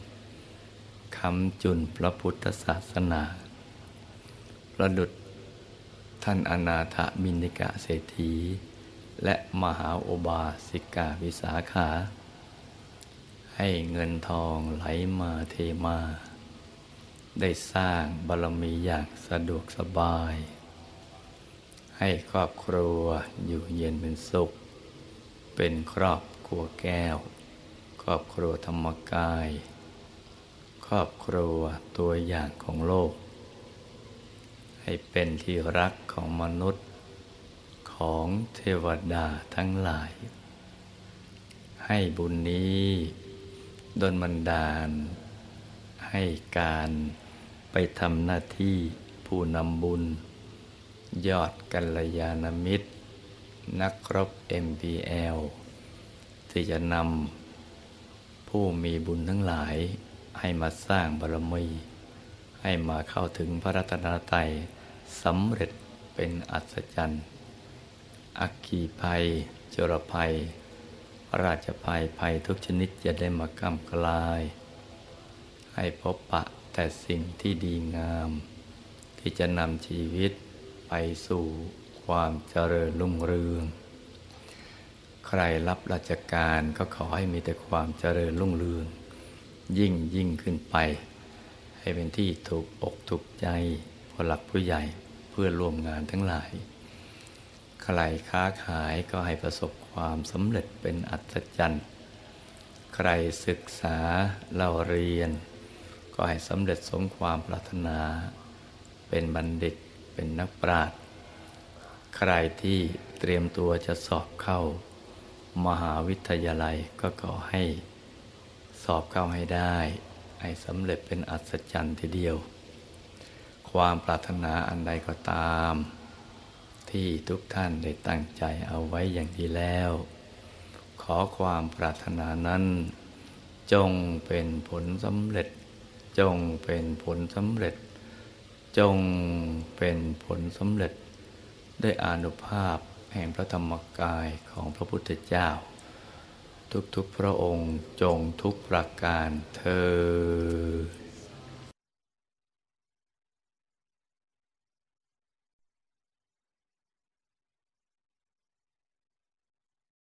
คำจุนพระพุทธศาสนา ประดุด ท่านอนาถมินิกะเศรษฐี และมหาโอบาสิกาวิสาขา ให้เงินทองไหลมาเทมา ได้สร้างบารมีอย่างสะดวกสบาย ให้ครอบครัวอยู่เย็นเป็นสุข เป็นครอบครัวแก้ว ครอบครัวธรรมกาย ครอบครัวตัวอย่างของโลก ให้เป็นที่รักของมนุษย์ ของเทวดาทั้งหลาย ให้บุญนี้ดนบันดาล ให้การไปทำหน้าที่ผู้นำบุญ ยอดกัลยาณมิตร นักรบ MBL ที่จะนำผู้มีบุญทั้งหลายให้มาสร้างบารมี ให้มาเข้าถึงพระรัตนตรัยสำเร็จเป็นอัศจรรย์ อักขีภัย จรภัย ราชภัยภัยทุกชนิดจะได้มากำกลาย ให้พบปะแต่สิ่งที่ดีงาม ที่จะนำชีวิตไปสู่ความเจริญรุ่งเรือง ใครรับราชการก็ขอให้มีแต่ความเจริญรุ่งเรือง ยิ่งยิ่งขึ้นไป ให้เป็นที่ถูกอกถูกใจผู้หลักผู้ใหญ่เพื่อร่วมงานทั้งหลาย ใครค้าขายก็ให้ประสบความสำเร็จเป็นอัศจรรย์ ใครศึกษาเล่าเรียน ก็ให้สำเร็จสมความปรารถนา เป็นบัณฑิตเป็นนักปราชญ์ ใครที่เตรียมตัวจะสอบเข้า มหาวิทยาลัยก็ขอให้สอบเข้าให้ได้ ให้สำเร็จเป็นอัศจรรย์ทีเดียว ความปรารถนาอันใดก็ตาม ที่ทุกท่านได้ตั้งใจเอาไว้อย่างดีแล้ว ขอความปรารถนานั้น จงเป็นผลสำเร็จ จงเป็นผลสำเร็จ จงเป็นผลสำเร็จ ด้วยอนุภาพแห่งพระธรรมกายของพระพุทธเจ้า ทุกๆพระองค์จงทุกประการเธอ